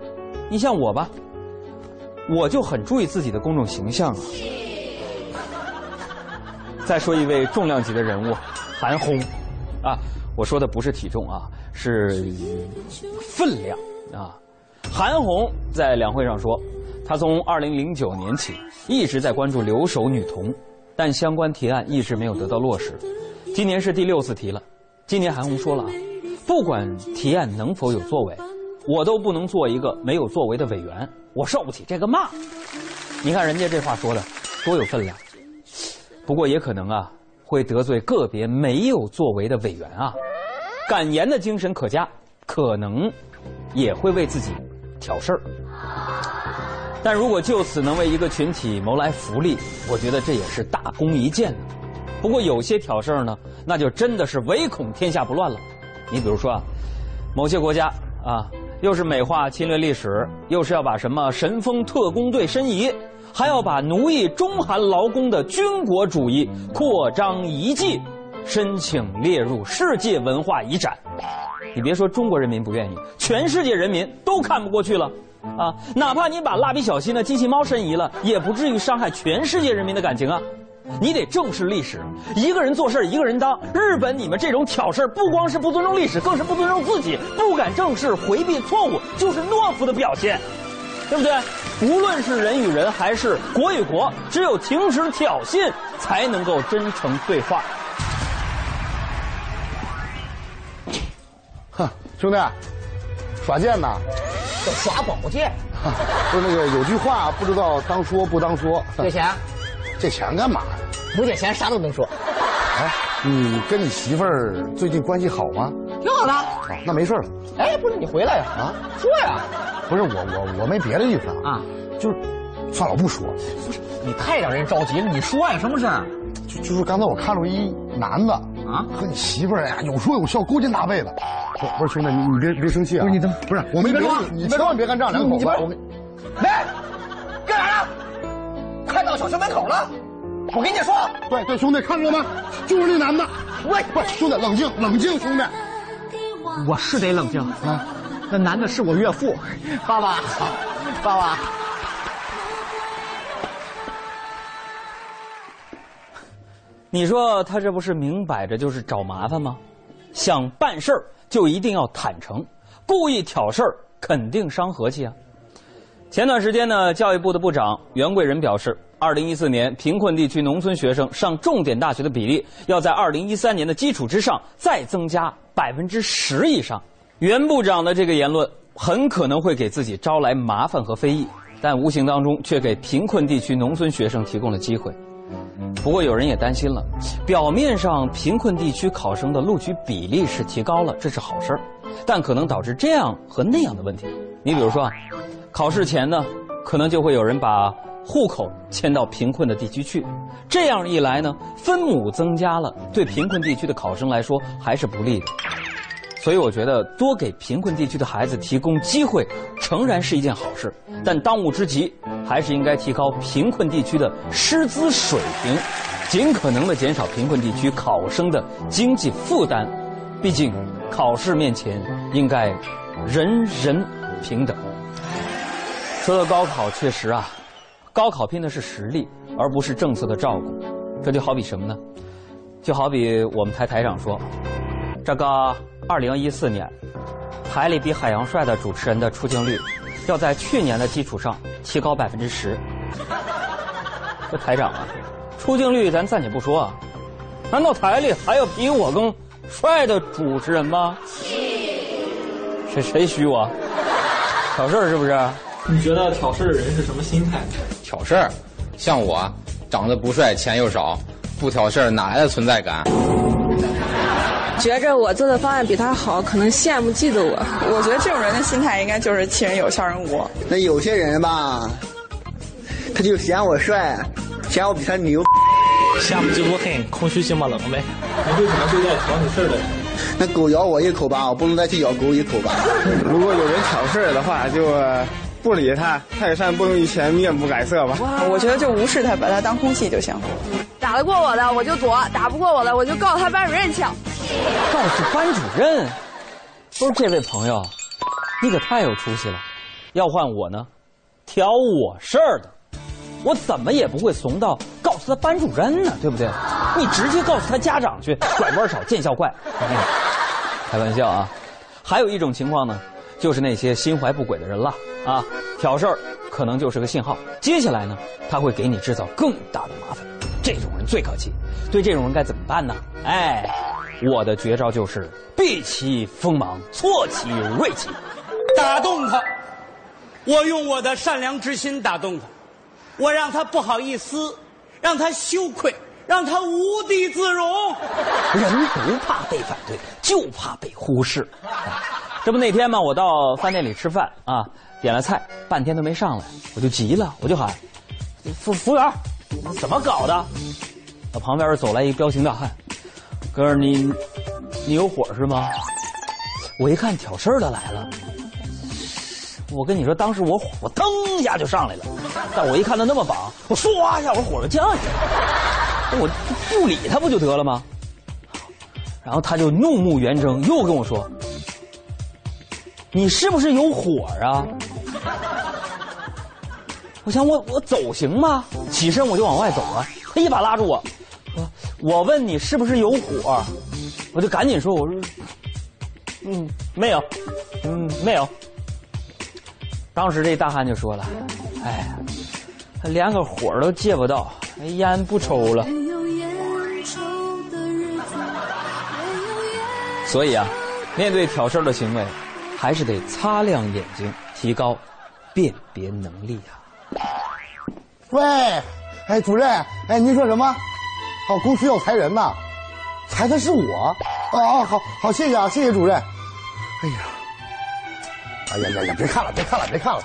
[SPEAKER 1] 你像我吧。我就很注意自己的公众形象啊。再说一位重量级的人物，韩红，啊，我说的不是体重啊，是分量啊。韩红在两会上说，她从二零零九年起一直在关注留守女童，但相关提案一直没有得到落实。今年是第六次提了，今年韩红说了啊，不管提案能否有作为。我都不能做一个没有作为的委员，我受不起这个骂。你看人家这话说的多有分量。不过也可能啊，会得罪个别没有作为的委员啊。敢言的精神可嘉，可能也会为自己挑事儿。但如果就此能为一个群体谋来福利，我觉得这也是大功一件不过有些挑事儿呢，那就真的是唯恐天下不乱了。你比如说啊，某些国家啊。又是美化侵略历史，又是要把什么神风特工队申遗，还要把奴役中韩劳工的军国主义扩张遗迹申请列入世界文化遗产。你别说中国人民不愿意，全世界人民都看不过去了啊！哪怕你把蜡笔小新的机器猫申遗了，也不至于伤害全世界人民的感情啊！你得正视历史，一个人做事一个人当。日本，你们这种挑事不光是不尊重历史，更是不尊重自己，不敢正视，回避错误，就是懦夫的表现，对不对？无论是人与人，还是国与国，只有停止挑衅，才能够真诚对话。
[SPEAKER 14] 哼，兄弟，耍剑呢？
[SPEAKER 32] 叫耍宝剑。
[SPEAKER 14] 不是那个有句话不知道当说不当说。
[SPEAKER 32] 借钱。
[SPEAKER 14] 借钱干嘛呀？
[SPEAKER 32] 不借钱啥都能说。
[SPEAKER 14] 哎，你跟你媳妇儿最近关系好吗？
[SPEAKER 32] 挺好的。
[SPEAKER 14] 啊那没事了。
[SPEAKER 32] 哎，不是你回来呀？啊，说呀。
[SPEAKER 14] 不是我我我没别的意思啊。啊，就是算了，我不说。
[SPEAKER 32] 不是你太让人着急了，你说呀，什么事儿？
[SPEAKER 14] 就就是刚才我看着一男的啊，和你媳妇儿呀有说有笑，勾肩搭背的。不不是兄弟，你你别别生气啊。
[SPEAKER 32] 不是你怎么？
[SPEAKER 14] 不是我没别的，你千万别干仗，两口子。我
[SPEAKER 32] 没。来，干啥呢？快到小学门口了。我跟你说。
[SPEAKER 14] 对对兄弟看着了吗？就是那男的。
[SPEAKER 32] 喂。
[SPEAKER 14] 喂兄弟冷静冷静兄弟。
[SPEAKER 32] 我是得冷静。啊。那男的是我岳父。爸爸。爸爸。
[SPEAKER 1] 你说他这不是明摆着就是找麻烦吗？想办事就一定要坦诚故意挑事肯定伤和气啊。前段时间呢，教育部的部长袁贵仁表示，二零一四年贫困地区农村学生上重点大学的比例要在二零一三年的基础之上再增加百分之十以上。袁部长的这个言论很可能会给自己招来麻烦和非议，但无形当中却给贫困地区农村学生提供了机会。不过有人也担心了，表面上贫困地区考生的录取比例是提高了，这是好事儿，但可能导致这样和那样的问题。你比如说啊，考试前呢，可能就会有人把户口迁到贫困的地区去，这样一来呢，分母增加了，对贫困地区的考生来说还是不利的。所以我觉得多给贫困地区的孩子提供机会，诚然是一件好事，但当务之急还是应该提高贫困地区的师资水平，尽可能的减少贫困地区考生的经济负担。毕竟，考试面前应该人人平等。说到高考，确实啊，高考拼的是实力，而不是政策的照顾。这就好比什么呢？就好比我们台台长说，这个。二零一四年，台里比海洋帅的主持人的出镜率，要在去年的基础上提高百分之十。这台长啊，出镜率咱暂且不说啊，难道台里还有比我更帅的主持人吗？谁谁虚我？挑事儿是不是？
[SPEAKER 15] 你觉得挑事儿的人是什么心态？
[SPEAKER 18] 挑事儿，像我，长得不帅，钱又少，不挑事儿哪来的存在感？
[SPEAKER 33] 觉着我做的方案比他好，可能羡慕嫉妒我。
[SPEAKER 34] 我觉得这种人的心态应该就是欺人有笑人无。
[SPEAKER 35] 那有些人吧，他就嫌我帅，嫌我比他牛。
[SPEAKER 15] 羡慕嫉妒恨，空虚寂寞冷呗。你为什么对待挑你事的人？
[SPEAKER 35] 那狗咬我一口吧，我不能再去咬狗一口吧。
[SPEAKER 36] 如果有人挑事儿的话，就不理他，泰山崩于前面不改色吧。
[SPEAKER 34] 我觉得就无视他，把他当空气就行。
[SPEAKER 33] 打得过我的我就躲，打不过我的我就告他班主任去。
[SPEAKER 1] 告诉班主任，不是这位朋友，你可太有出息了。要换我呢，挑我事儿的，我怎么也不会怂到告诉他班主任呢，对不对？你直接告诉他家长去，拐弯少见笑快。开玩笑啊！还有一种情况呢，就是那些心怀不轨的人了啊，挑事儿可能就是个信号，接下来呢，他会给你制造更大的麻烦。这种人最可气，对这种人该怎么办呢？哎。我的绝招就是避其锋芒，挫其锐气，
[SPEAKER 37] 打动他。我用我的善良之心打动他，我让他不好意思，让他羞愧，让他无地自容。
[SPEAKER 1] 人不怕被反对，就怕被忽视。这不那天嘛，我到饭店里吃饭啊，点了菜，半天都没上来，我就急了，我就喊服服务员，怎么搞的？我旁边走来一彪形大汉。哥儿，你你有火是吗？我一看挑事儿的来了，我跟你说，当时我火我腾一下就上来了，但我一看他那么绑，我唰一下我火就降下去了，我不理他不就得了吗？然后他就怒目圆睁，又跟我说：“你是不是有火啊？”我想我我走行吗？起身我就往外走啊，他一把拉住我。我问你是不是有火，我就赶紧说，我说，嗯，没有，嗯，没有。当时这大汉就说了，哎，他连个火都借不到，烟不抽了。所以啊，面对挑事的行为，还是得擦亮眼睛，提高辨别能力啊。
[SPEAKER 38] 喂，哎，主任，哎，您说什么？哦，公司要裁人呐，裁的是我。哦哦，好好，谢谢啊，谢谢主任。哎呀，哎呀呀呀，别看了，别看了，别看了。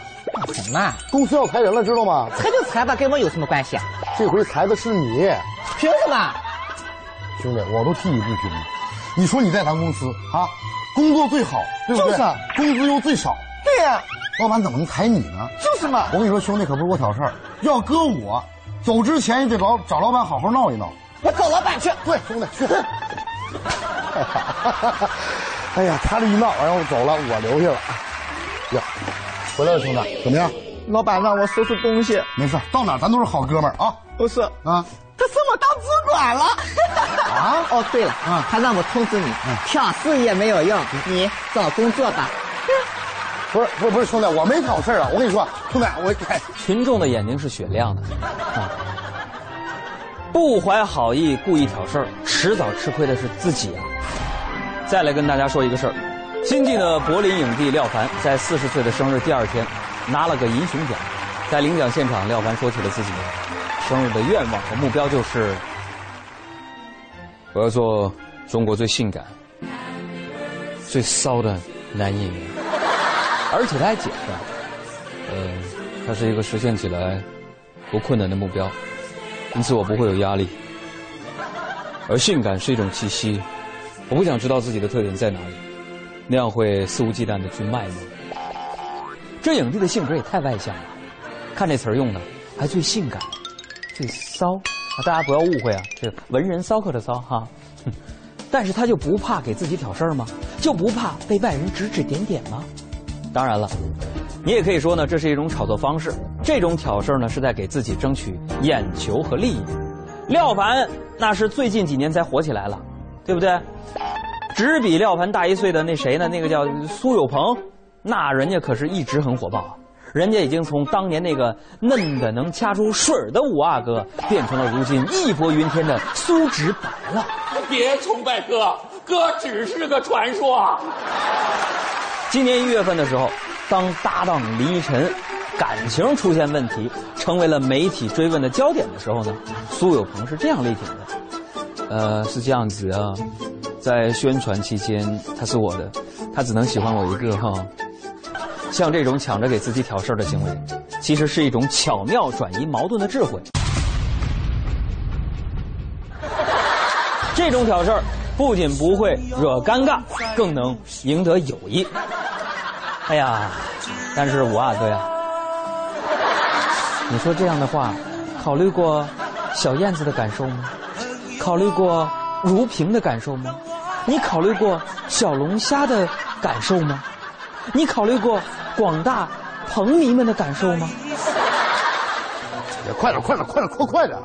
[SPEAKER 32] 什么？
[SPEAKER 38] 公司要裁人了，知道吗？
[SPEAKER 32] 裁就裁吧，跟我有什么关系啊？
[SPEAKER 38] 这回裁的是你。
[SPEAKER 32] 凭什么？
[SPEAKER 38] 兄弟，我都替你不平了。你说你在咱公司啊，工作最好，对不对？
[SPEAKER 32] 就是。
[SPEAKER 38] 工资又最少。
[SPEAKER 32] 对呀。
[SPEAKER 38] 老板怎么能裁你呢？
[SPEAKER 32] 就是嘛。
[SPEAKER 38] 我跟你说，兄弟，可不是我挑事儿，要搁我，走之前也得老找老板好好闹一闹。
[SPEAKER 32] 我找老板去，
[SPEAKER 38] 对，兄弟去。哎呀，他这一闹，然后走了，我留下了。呀，回来了，兄弟，怎么样？
[SPEAKER 32] 老板让我收拾东西。
[SPEAKER 38] 没事，到哪咱都是好哥们儿啊。
[SPEAKER 32] 不是
[SPEAKER 38] 啊，
[SPEAKER 32] 他升我当主管了。
[SPEAKER 38] 啊？
[SPEAKER 32] 哦，对了，他让我通知你，挑事也没有用，你找工作吧。
[SPEAKER 38] 不是不是不是，兄弟，我没挑事儿啊！我跟你说，兄弟，我
[SPEAKER 1] 群众的眼睛是雪亮的，啊，不怀好意故意挑事儿，迟早吃亏的是自己啊！再来跟大家说一个事儿，新晋的柏林影帝廖凡在四十岁的生日第二天，拿了个银熊奖。在领奖现场，廖凡说起了自己生日的愿望和目标，就是我要做中国最性感、最骚的男演员。而且他还解释，呃，他是一个实现起来不困难的目标，因此我不会有压力。而性感是一种气息，我不想知道自己的特点在哪里，那样会肆无忌惮的去卖弄。这影帝的性格也太外向了，看这词儿用的还最性感、最骚！大家不要误会啊，这文人骚客的骚哈。但是他就不怕给自己挑事儿吗？就不怕被外人指指点点吗？当然了，你也可以说呢，这是一种炒作方式。这种挑事儿呢，是在给自己争取眼球和利益。廖凡那是最近几年才火起来了，对不对？只比廖凡大一岁的那谁呢？那个叫苏有朋，那人家可是一直很火爆啊。人家已经从当年那个嫩的能掐出水的五阿哥，变成了如今义薄云天的苏直白了。
[SPEAKER 39] 别崇拜哥，哥只是个传说。
[SPEAKER 1] 今年一月份的时候，当搭档林依晨感情出现问题，成为了媒体追问的焦点的时候呢，苏有朋是这样力挺的：“呃，是这样子啊，在宣传期间他是我的，他只能喜欢我一个哈。像这种抢着给自己挑事儿的行为，其实是一种巧妙转移矛盾的智慧。这种挑事儿不仅不会惹尴尬，更能赢得友谊。”哎呀，但是五阿哥呀，你说这样的话，考虑过小燕子的感受吗？考虑过如萍的感受吗？你考虑过小龙虾的感受吗？你考虑过广大朋迷们的感受吗？
[SPEAKER 38] 快点，快点，快点，快快点！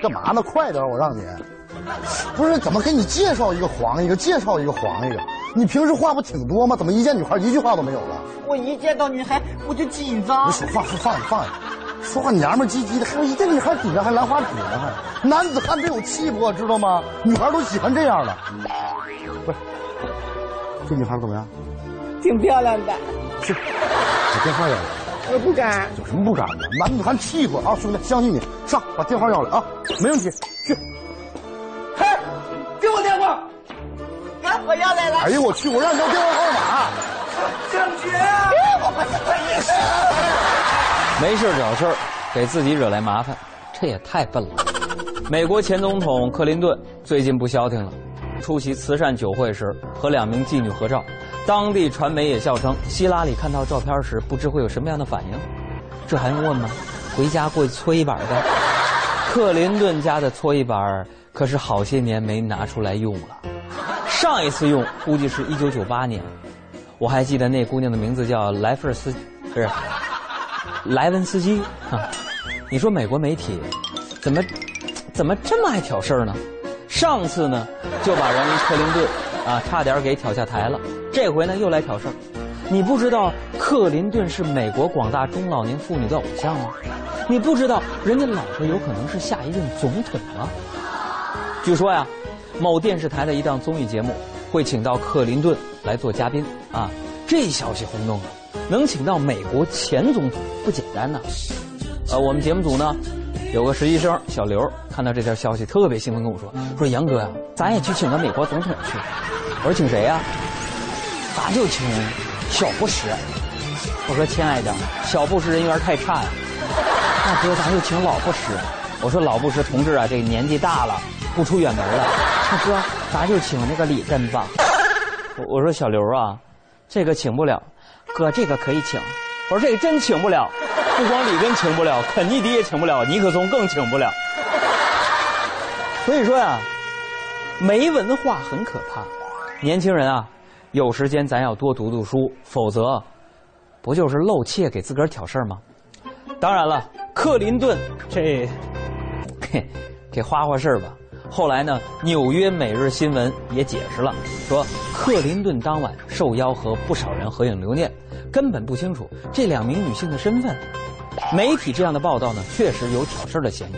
[SPEAKER 38] 干嘛呢？快点，我让你。不是怎么给你介绍一个黄一个，介绍一个黄一个？你平时话不挺多吗？怎么一见女孩一句话都没有了？
[SPEAKER 32] 我一见到女孩我就紧张。
[SPEAKER 38] 你手放放放下放下，说话娘们唧唧的，还有一见女孩底下还兰花指呢，还男子汉得有气魄，知道吗？女孩都喜欢这样的。不是，这女孩怎么样？
[SPEAKER 32] 挺漂亮的。
[SPEAKER 38] 去，把电话要来。
[SPEAKER 32] 我不敢。
[SPEAKER 38] 有什么不敢的？男子汉气魄啊，兄弟，相信你，上把电话要来啊，没问题，去。
[SPEAKER 32] 嘿给我电话，啊，我要来了。
[SPEAKER 38] 哎呦我去，我让你要电话号码。
[SPEAKER 32] 啊，我不是这意思。
[SPEAKER 1] 没事找事儿，给自己惹来麻烦，这也太笨了。美国前总统克林顿最近不消停了，出席慈善酒会时和两名妓女合照，当地传媒也笑称，希拉里看到照片时不知会有什么样的反应。这还用问吗？回家过去搓衣板的。克林顿家的搓衣板可是好些年没拿出来用了，上一次用估计是一九九八年。我还记得那姑娘的名字叫莱弗斯，不是莱文斯基啊。你说美国媒体怎么怎么这么爱挑事儿呢？上次呢就把人克林顿啊差点给挑下台了，这回呢又来挑事儿。你不知道克林顿是美国广大中老年妇女的偶像吗？你不知道人家老婆有可能是下一任总统吗？据说呀，某电视台的一档综艺节目会请到克林顿来做嘉宾啊，这消息轰动了，能请到美国前总统不简单呐。呃，我们节目组呢有个实习生小刘，看到这条消息特别兴奋，跟我说：“说杨哥呀，咱也去请个美国总统去。”我说：“请谁呀？”咱就请小布什。我说：“亲爱的，小布什人缘太差呀。”那哥，咱就请老布什。我说：“老布什同志啊，这年纪大了。”不出远门了，大哥，咱就请那个里根吧。我我说小刘啊，这个请不了，哥这个可以请。我说这个真请不了，不光里根请不了，肯尼迪也请不了，尼克松更请不了。所以说呀，没文化很可怕。年轻人啊，有时间咱要多读读书，否则不就是露怯给自个儿挑事儿吗？当然了，克林顿这。嘿。给花花事儿吧。后来呢，纽约每日新闻也解释了，说克林顿当晚受邀和不少人合影留念，根本不清楚这两名女性的身份。媒体这样的报道呢，确实有挑事儿的嫌疑。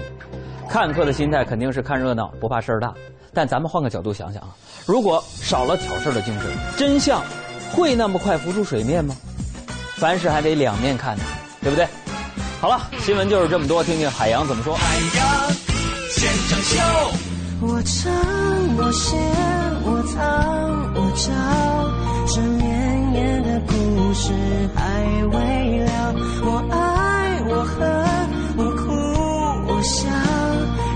[SPEAKER 1] 看客的心态肯定是看热闹不怕事儿大，但咱们换个角度想想啊，如果少了挑事儿的精神，真相会那么快浮出水面吗？凡事还得两面看呢，对不对？好了，新闻就是这么多，听听海洋怎么说。
[SPEAKER 11] 海洋现场秀，我唱我写我藏我找，这绵延的故事还未了。我爱我恨我哭我笑，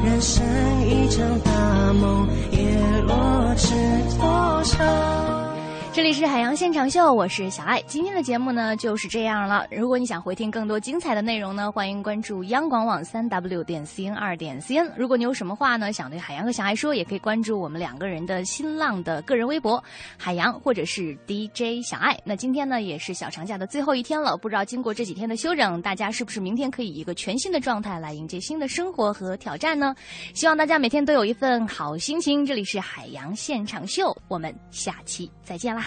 [SPEAKER 11] 人生场大梦，也落知多少。
[SPEAKER 17] 这里是海洋现场秀，我是小爱。今天的节目呢就是这样了。如果你想回听更多精彩的内容呢，欢迎关注央广网三 w 点 cn 二点 cn。如果你有什么话呢想对海洋和小爱说，也可以关注我们两个人的新浪的个人微博海洋或者是 DJ 小爱。那今天呢也是小长假的最后一天了，不知道经过这几天的休整，大家是不是明天可以以一个全新的状态来迎接新的生活和挑战呢？希望大家每天都有一份好心情。这里是海洋现场秀，我们下期再见啦！